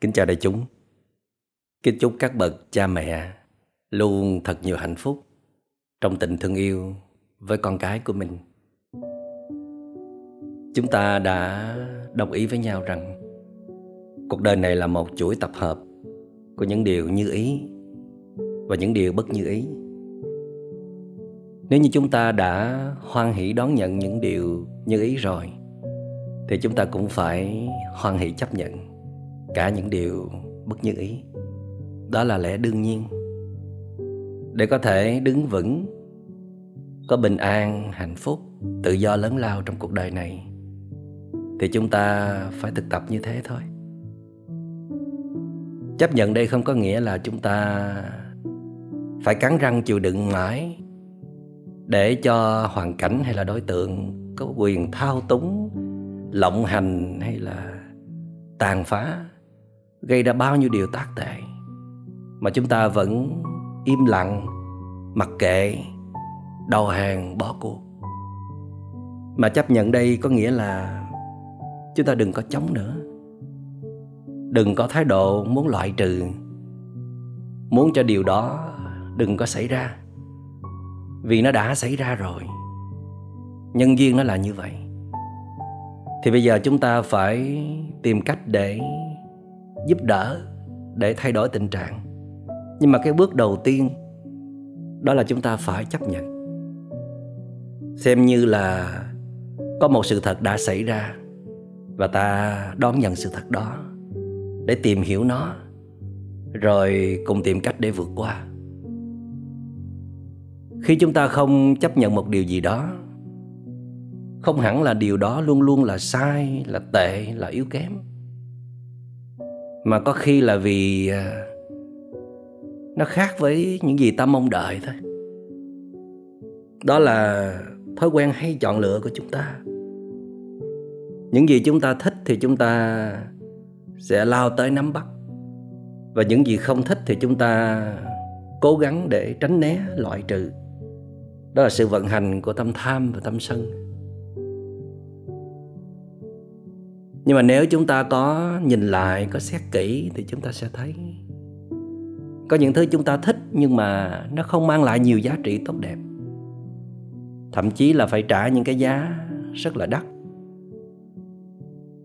Kính chào đại chúng. Kính chúc các bậc cha mẹ Luôn thật nhiều hạnh phúc Trong tình thương yêu Với con cái của mình. Chúng ta đã đồng ý với nhau rằng Cuộc đời này là một chuỗi tập hợp Của những điều như ý Và những điều bất như ý. Nếu như chúng ta đã hoan hỷ đón nhận những điều như ý rồi, Thì chúng ta cũng phải hoan hỷ chấp nhận cả những điều bất như ý. Đó là lẽ đương nhiên. Để có thể đứng vững, có bình an, hạnh phúc, tự do lớn lao trong cuộc đời này, thì chúng ta phải thực tập như thế thôi. Chấp nhận đây không có nghĩa là chúng ta phải cắn răng chịu đựng mãi để cho hoàn cảnh hay là đối tượng có quyền thao túng, lộng hành hay là tàn phá gây ra bao nhiêu điều tác tệ. Mà chúng ta vẫn im lặng, mặc kệ đầu hàng, bỏ cuộc. Mà chấp nhận đây có nghĩa là chúng ta đừng có chống nữa. Đừng có thái độ muốn loại trừ. Muốn cho điều đó đừng có xảy ra. Vì nó đã xảy ra rồi. Nhân duyên nó là như vậy. Thì bây giờ chúng ta phải tìm cách để giúp đỡ để thay đổi tình trạng. Nhưng mà cái bước đầu tiên, đó là chúng ta phải chấp nhận. Xem như là có một sự thật đã xảy ra và ta đón nhận sự thật đó để tìm hiểu nó, rồi cùng tìm cách để vượt qua. Khi chúng ta không chấp nhận một điều gì đó, không hẳn là điều đó luôn luôn là sai, là tệ, là yếu kém mà có khi là vì à, nó khác với những gì ta mong đợi thôi. Đó là thói quen hay chọn lựa của chúng ta. Những gì chúng ta thích thì chúng ta sẽ lao tới nắm bắt. Và những gì không thích thì chúng ta cố gắng để tránh né, loại trừ. Đó là sự vận hành của tâm tham và tâm sân. Nhưng mà nếu chúng ta có nhìn lại, có xét kỹ thì chúng ta sẽ thấy. Có những thứ chúng ta thích nhưng mà nó không mang lại nhiều giá trị tốt đẹp. Thậm chí là phải trả những cái giá rất là đắt.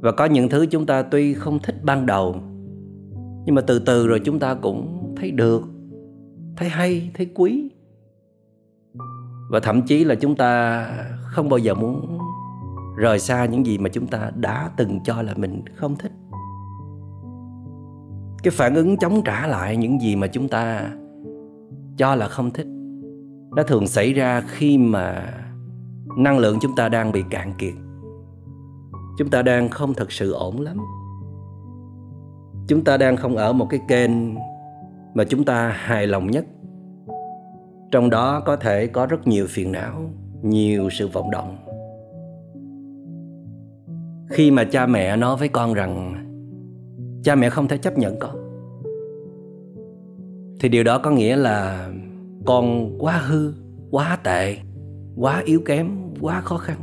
Và có những thứ chúng ta tuy không thích ban đầu, nhưng mà từ từ rồi chúng ta cũng thấy được, thấy hay, thấy quý. Và thậm chí là chúng ta không bao giờ muốn rời xa những gì mà chúng ta đã từng cho là mình không thích. Cái phản ứng chống trả lại những gì mà chúng ta cho là không thích nó thường xảy ra khi mà năng lượng chúng ta đang bị cạn kiệt. Chúng ta đang không thật sự ổn lắm. Chúng ta đang không ở một cái kênh mà chúng ta hài lòng nhất. Trong đó có thể có rất nhiều phiền não, nhiều sự vọng động khi mà cha mẹ nói với con rằng cha mẹ không thể chấp nhận con, thì điều đó có nghĩa là con quá hư, quá tệ, quá yếu kém, quá khó khăn.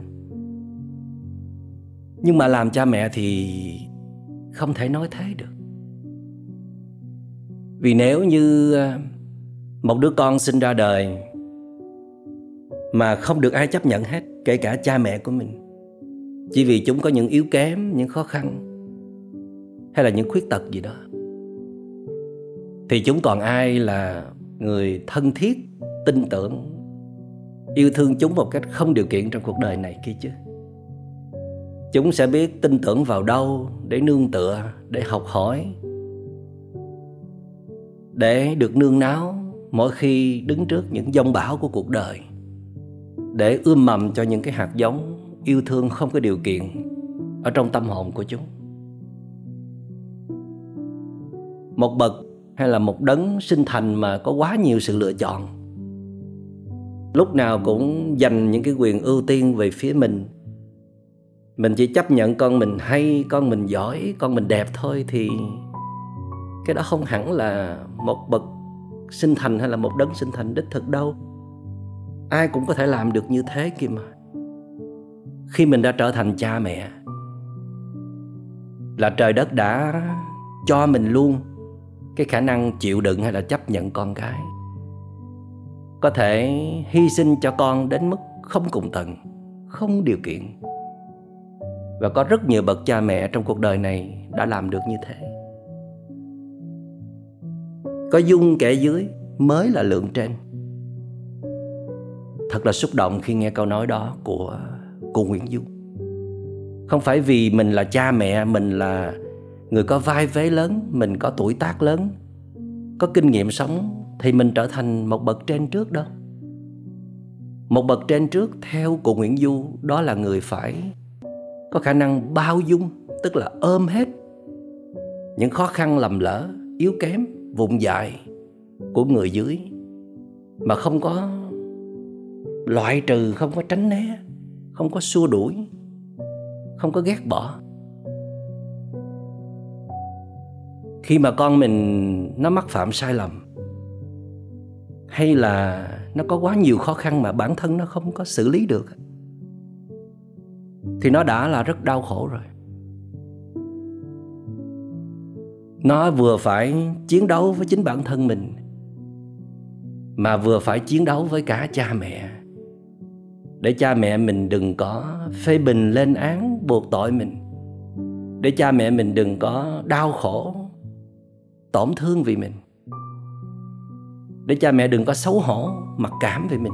Nhưng mà làm cha mẹ thì không thể nói thế được. Vì nếu như à, một đứa con sinh ra đời mà không được ai chấp nhận hết, kể cả cha mẹ của mình chỉ vì chúng có những yếu kém, những khó khăn, hay là những khuyết tật gì đó. Thì chúng còn ai là người thân thiết, tin tưởng, yêu thương chúng một cách không điều kiện trong cuộc đời này kia chứ. Chúng sẽ biết tin tưởng vào đâu để nương tựa, để học hỏi, để được nương náo mỗi khi đứng trước những dông bão của cuộc đời, để ươm mầm cho những cái hạt giống yêu thương không có điều kiện ở trong tâm hồn của chúng. Một bậc hay là một đấng sinh thành mà có quá nhiều sự lựa chọn, lúc nào cũng dành những cái quyền ưu tiên về phía mình. Mình chỉ chấp nhận con mình hay, con mình giỏi, con mình đẹp thôi thì cái đó không hẳn là một bậc sinh thành hay là một đấng sinh thành đích thực đâu. Ai cũng có thể làm được như thế kia mà khi mình đã trở thành cha mẹ. Là trời đất đã cho mình luôn cái khả năng chịu đựng hay là chấp nhận con cái. Có thể hy sinh cho con đến mức không cùng tận không điều kiện. Và có rất nhiều bậc cha mẹ trong cuộc đời này đã làm được như thế. Có dung kẻ dưới, mới là lượng trên. Thật là xúc động khi nghe câu nói đó của cô Nguyễn Du. Không phải vì mình là cha mẹ, mình là người có vai vế lớn, mình có tuổi tác lớn, có kinh nghiệm sống, thì mình trở thành một bậc trên trước đâu một bậc trên trước theo cụ Nguyễn Du, đó là người phải có khả năng bao dung, tức là ôm hết những khó khăn lầm lỡ, yếu kém, vụng dại của người dưới, mà không có loại trừ, không có tránh né không có xua đuổi, không có ghét bỏ. Khi mà con mình nó mắc phạm sai lầm, hay là nó có quá nhiều khó khăn mà bản thân nó không có xử lý được, thì nó đã là rất đau khổ rồi. Nó vừa phải chiến đấu với chính bản thân mình, mà vừa phải chiến đấu với cả cha mẹ để cha mẹ mình đừng có phê bình lên án, buộc tội mình. Để cha mẹ mình đừng có đau khổ, tổn thương vì mình. Để cha mẹ đừng có xấu hổ, mặc cảm về mình.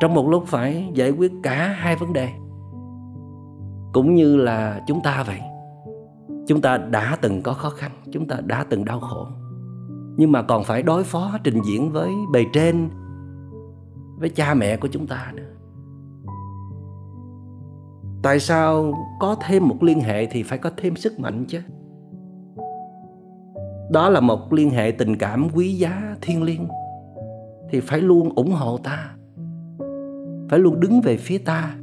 Trong một lúc phải giải quyết cả hai vấn đề. Cũng như là chúng ta vậy. Chúng ta đã từng có khó khăn, chúng ta đã từng đau khổ. Nhưng mà còn phải đối phó trình diễn với bề trên với cha mẹ của chúng ta nữa. Tại sao có thêm một liên hệ thì phải có thêm sức mạnh chứ? Đó là một liên hệ tình cảm quý giá thiêng liêng, thì phải luôn ủng hộ ta, phải luôn đứng về phía ta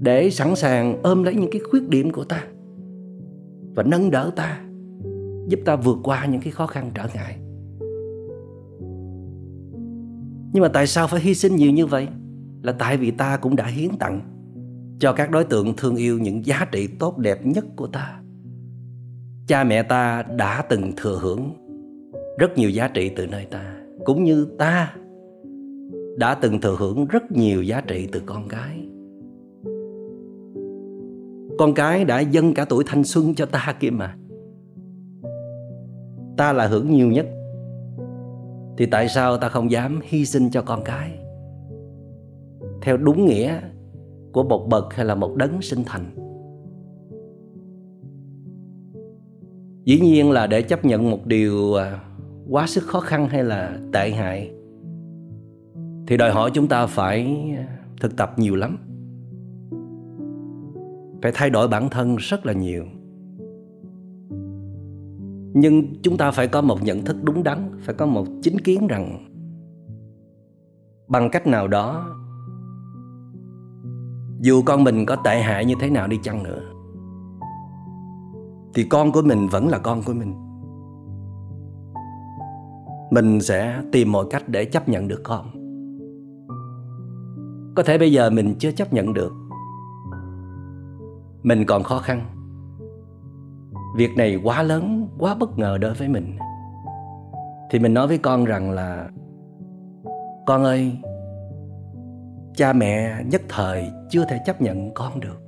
để sẵn sàng ôm lấy những cái khuyết điểm của ta và nâng đỡ ta, giúp ta vượt qua những cái khó khăn trở ngại. Nhưng mà tại sao phải hy sinh nhiều như vậy? Là tại vì ta cũng đã hiến tặng cho các đối tượng thương yêu những giá trị tốt đẹp nhất của ta. Cha mẹ ta đã từng thừa hưởng rất nhiều giá trị từ nơi ta, cũng như ta đã từng thừa hưởng rất nhiều giá trị từ con cái. Con cái đã dâng cả tuổi thanh xuân cho ta kia mà. Ta là hưởng nhiều nhất thì tại sao ta không dám hy sinh cho con cái? Theo đúng nghĩa của một bậc hay là một đấng sinh thành. Dĩ nhiên là để chấp nhận một điều à, quá sức khó khăn hay là tệ hại, thì đòi hỏi chúng ta phải thực tập nhiều lắm. Phải thay đổi bản thân rất là nhiều nhưng chúng ta phải có một nhận thức đúng đắn, phải có một chính kiến rằng bằng cách nào đó, dù con mình có tệ hại như thế nào đi chăng nữa, thì con của mình vẫn là con của mình. Mình sẽ tìm mọi cách để chấp nhận được con có thể bây giờ mình chưa chấp nhận được, mình còn khó khăn việc này quá lớn, quá bất ngờ đối với mình. Thì mình nói với con rằng là, con ơi, cha mẹ nhất thời chưa thể chấp nhận con được.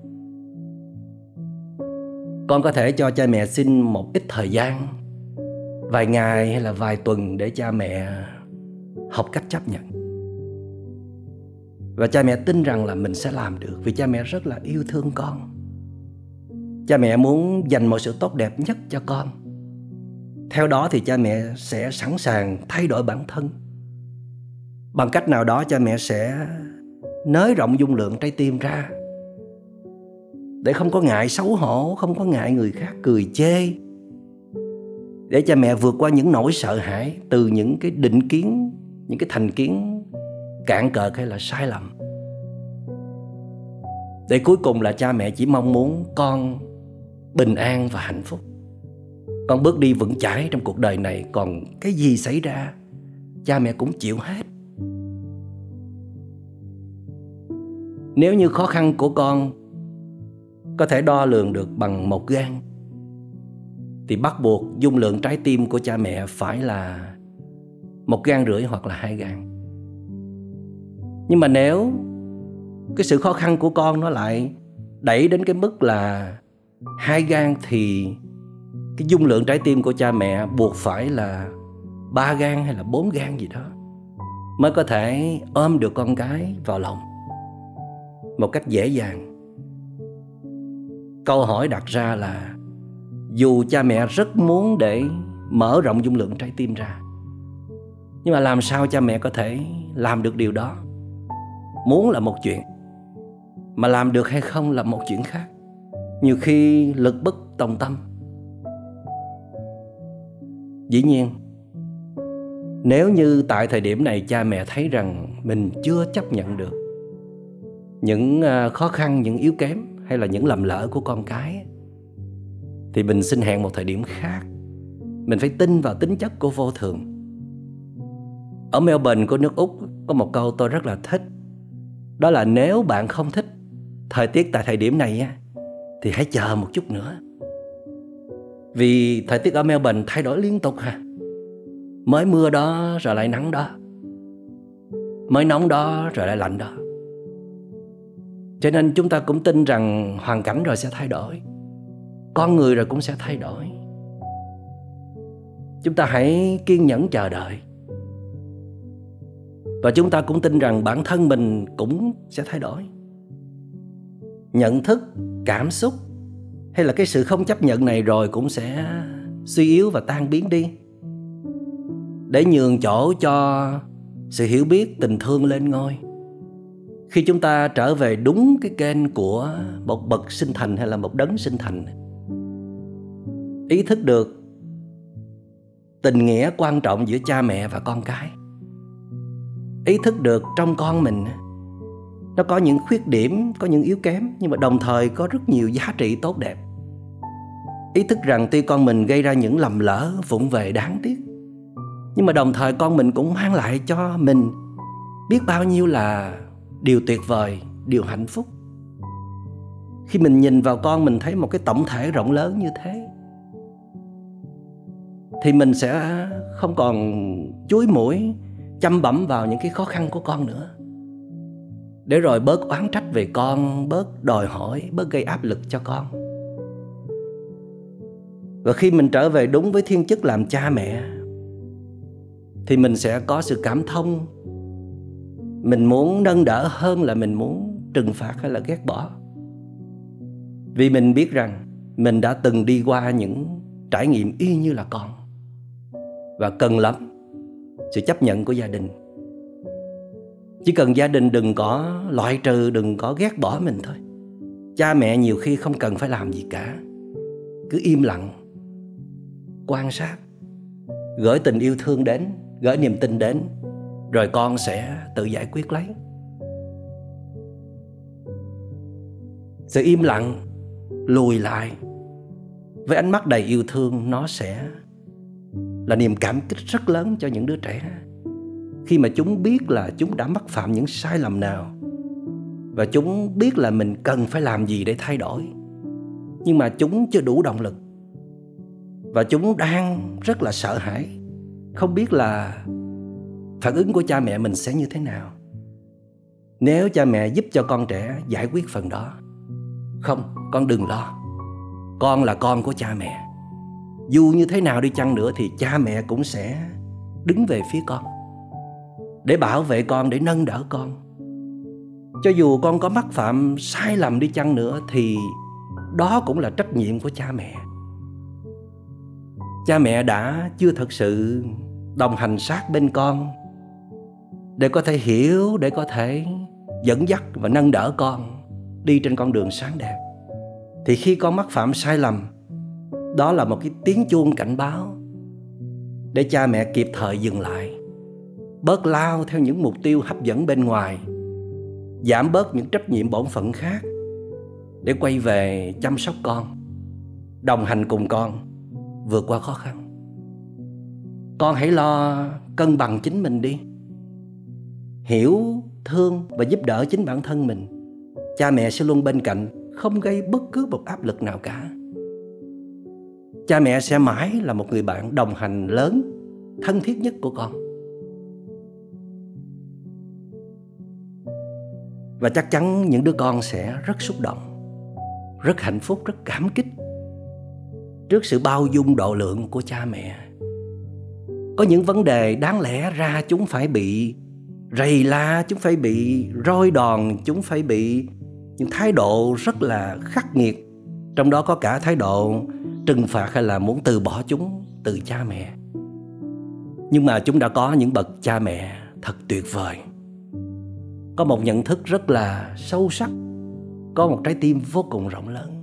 Con có thể cho cha mẹ xin một ít thời gian, vài ngày hay là vài tuần để cha mẹ học cách chấp nhận. Và cha mẹ tin rằng là mình sẽ làm được vì cha mẹ rất là yêu thương con cha mẹ muốn dành mọi sự tốt đẹp nhất cho con. Theo đó thì cha mẹ sẽ sẵn sàng thay đổi bản thân. Bằng cách nào đó, cha mẹ sẽ nới rộng dung lượng trái tim ra. Để không có ngại xấu hổ, không có ngại người khác cười chê. Để cha mẹ vượt qua những nỗi sợ hãi từ những cái định kiến, những cái thành kiến cạn cợt hay là sai lầm. Để cuối cùng là cha mẹ chỉ mong muốn con bình an và hạnh phúc. Con bước đi vững chãi trong cuộc đời này, còn cái gì xảy ra, cha mẹ cũng chịu hết. Nếu như khó khăn của con có thể đo lường được bằng một gan, thì bắt buộc dung lượng trái tim của cha mẹ phải là một gan rưỡi hoặc là hai gan. Nhưng mà nếu cái sự khó khăn của con nó lại đẩy đến cái mức là hai gan thì cái dung lượng trái tim của cha mẹ buộc phải là ba gan hay là bốn gan gì đó mới có thể ôm được con cái vào lòng một cách dễ dàng. Câu hỏi đặt ra là dù cha mẹ rất muốn để mở rộng dung lượng trái tim ra, nhưng mà làm sao cha mẹ có thể làm được điều đó? Muốn là một chuyện, mà làm được hay không là một chuyện khác nhiều khi lực bất tòng tâm. Dĩ nhiên, nếu như tại thời điểm này cha mẹ thấy rằng mình chưa chấp nhận được những à, khó khăn, những yếu kém hay là những lầm lỡ của con cái, thì mình xin hẹn một thời điểm khác. Mình phải tin vào tính chất của vô thường. Ở Melbourne của nước Úc có một câu tôi rất là thích, đó là nếu bạn không thích thời tiết tại thời điểm này thì hãy chờ một chút nữa. Vì thời tiết ở Melbourne thay đổi liên tục ha mới mưa đó rồi lại nắng đó. Mới nóng đó rồi lại lạnh đó. Cho nên chúng ta cũng tin rằng hoàn cảnh rồi sẽ thay đổi. Con người rồi cũng sẽ thay đổi. Chúng ta hãy kiên nhẫn chờ đợi. Và chúng ta cũng tin rằng bản thân mình cũng sẽ thay đổi. Nhận thức cảm xúc hay là cái sự không chấp nhận này rồi cũng sẽ suy yếu và tan biến đi. Để nhường chỗ cho sự hiểu biết tình thương lên ngôi. Khi chúng ta trở về đúng cái kênh của một bậc sinh thành hay là một đấng sinh thành, ý thức được tình nghĩa quan trọng giữa cha mẹ và con cái. Ý thức được trong con mình nó có những khuyết điểm, có những yếu kém, nhưng mà đồng thời có rất nhiều giá trị tốt đẹp. Ý thức rằng tuy con mình gây ra những lầm lỡ, vụng về đáng tiếc, nhưng mà đồng thời con mình cũng mang lại cho mình biết bao nhiêu là điều tuyệt vời, điều hạnh phúc. Khi mình nhìn vào con mình thấy một cái tổng thể rộng lớn như thế, thì mình sẽ không còn chuối mũi chăm bẩm vào những cái khó khăn của con nữa để rồi bớt oán trách về con, bớt đòi hỏi, bớt gây áp lực cho con. Và khi mình trở về đúng với thiên chức làm cha mẹ, thì mình sẽ có sự cảm thông. Mình muốn nâng đỡ hơn là mình muốn trừng phạt hay là ghét bỏ. Vì mình biết rằng mình đã từng đi qua những trải nghiệm y như là con. Và cần lắm sự chấp nhận của gia đình chỉ cần gia đình đừng có loại trừ, đừng có ghét bỏ mình thôi. Cha mẹ nhiều khi không cần phải làm gì cả. Cứ im lặng, quan sát, gửi tình yêu thương đến, gửi niềm tin đến, rồi con sẽ tự giải quyết lấy. Sự im lặng, lùi lại với ánh mắt đầy yêu thương, nó sẽ là niềm cảm kích rất lớn cho những đứa trẻ khi mà chúng biết là chúng đã mắc phạm những sai lầm nào và chúng biết là mình cần phải làm gì để thay đổi. Nhưng mà chúng chưa đủ động lực và chúng đang rất là sợ hãi, không biết là phản ứng của cha mẹ mình sẽ như thế nào. Nếu cha mẹ giúp cho con trẻ giải quyết phần đó, không, con đừng lo. Con là con của cha mẹ. Dù như thế nào đi chăng nữa thì cha mẹ cũng sẽ đứng về phía con để bảo vệ con, để nâng đỡ con. Cho dù con có mắc phạm, sai lầm đi chăng nữa thì đó cũng là trách nhiệm của cha mẹ. Cha mẹ đã chưa thật sự đồng hành sát bên con để có thể hiểu, để có thể dẫn dắt và nâng đỡ con đi trên con đường sáng đẹp. Thì khi con mắc phạm, sai lầm, đó là một cái tiếng chuông cảnh báo để cha mẹ kịp thời dừng lại bớt lao theo những mục tiêu hấp dẫn bên ngoài, giảm bớt những trách nhiệm bổn phận khác để quay về chăm sóc con, đồng hành cùng con vượt qua khó khăn. Con hãy lo cân bằng chính mình đi. Hiểu, thương và giúp đỡ chính bản thân mình. Cha mẹ sẽ luôn bên cạnh, không gây bất cứ một áp lực nào cả. Cha mẹ sẽ mãi là một người bạn đồng hành lớn, thân thiết nhất của con. Và chắc chắn những đứa con sẽ rất xúc động, rất hạnh phúc, rất cảm kích trước sự bao dung độ lượng của cha mẹ. Có những vấn đề đáng lẽ ra chúng phải bị rầy la, chúng phải bị roi đòn, chúng phải bị những thái độ rất là khắc nghiệt. Trong đó có cả thái độ trừng phạt hay là muốn từ bỏ chúng từ cha mẹ. Nhưng mà chúng đã có những bậc cha mẹ thật tuyệt vời có một nhận thức rất là sâu sắc. Có một trái tim vô cùng rộng lớn.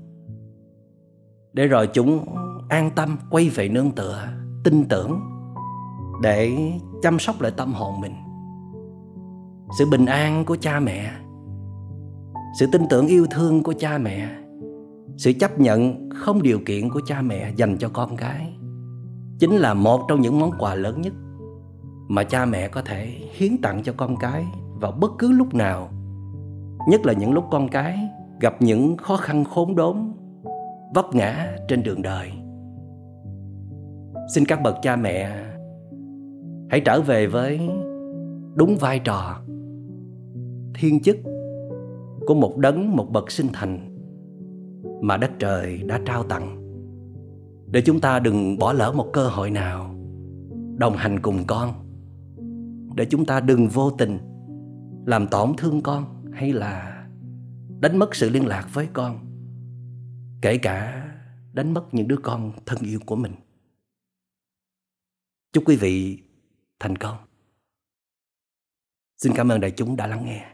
Để rồi chúng an tâm quay về nương tựa, tin tưởng, để chăm sóc lại tâm hồn mình. Sự bình an của cha mẹ, sự tin tưởng yêu thương của cha mẹ, sự chấp nhận không điều kiện của cha mẹ dành cho con cái chính là một trong những món quà lớn nhất mà cha mẹ có thể hiến tặng cho con cái vào bất cứ lúc nào. Nhất là những lúc con cái gặp những khó khăn khốn đốn, vấp ngã trên đường đời. Xin các bậc cha mẹ hãy trở về với đúng vai trò, thiên chức của một đấng, một bậc sinh thành mà đất trời đã trao tặng. Để chúng ta đừng bỏ lỡ một cơ hội nào đồng hành cùng con. Để chúng ta đừng vô tình làm tổn thương con hay là đánh mất sự liên lạc với con? Kể cả đánh mất những đứa con thân yêu của mình. Chúc quý vị thành công. Xin cảm ơn đại chúng đã lắng nghe.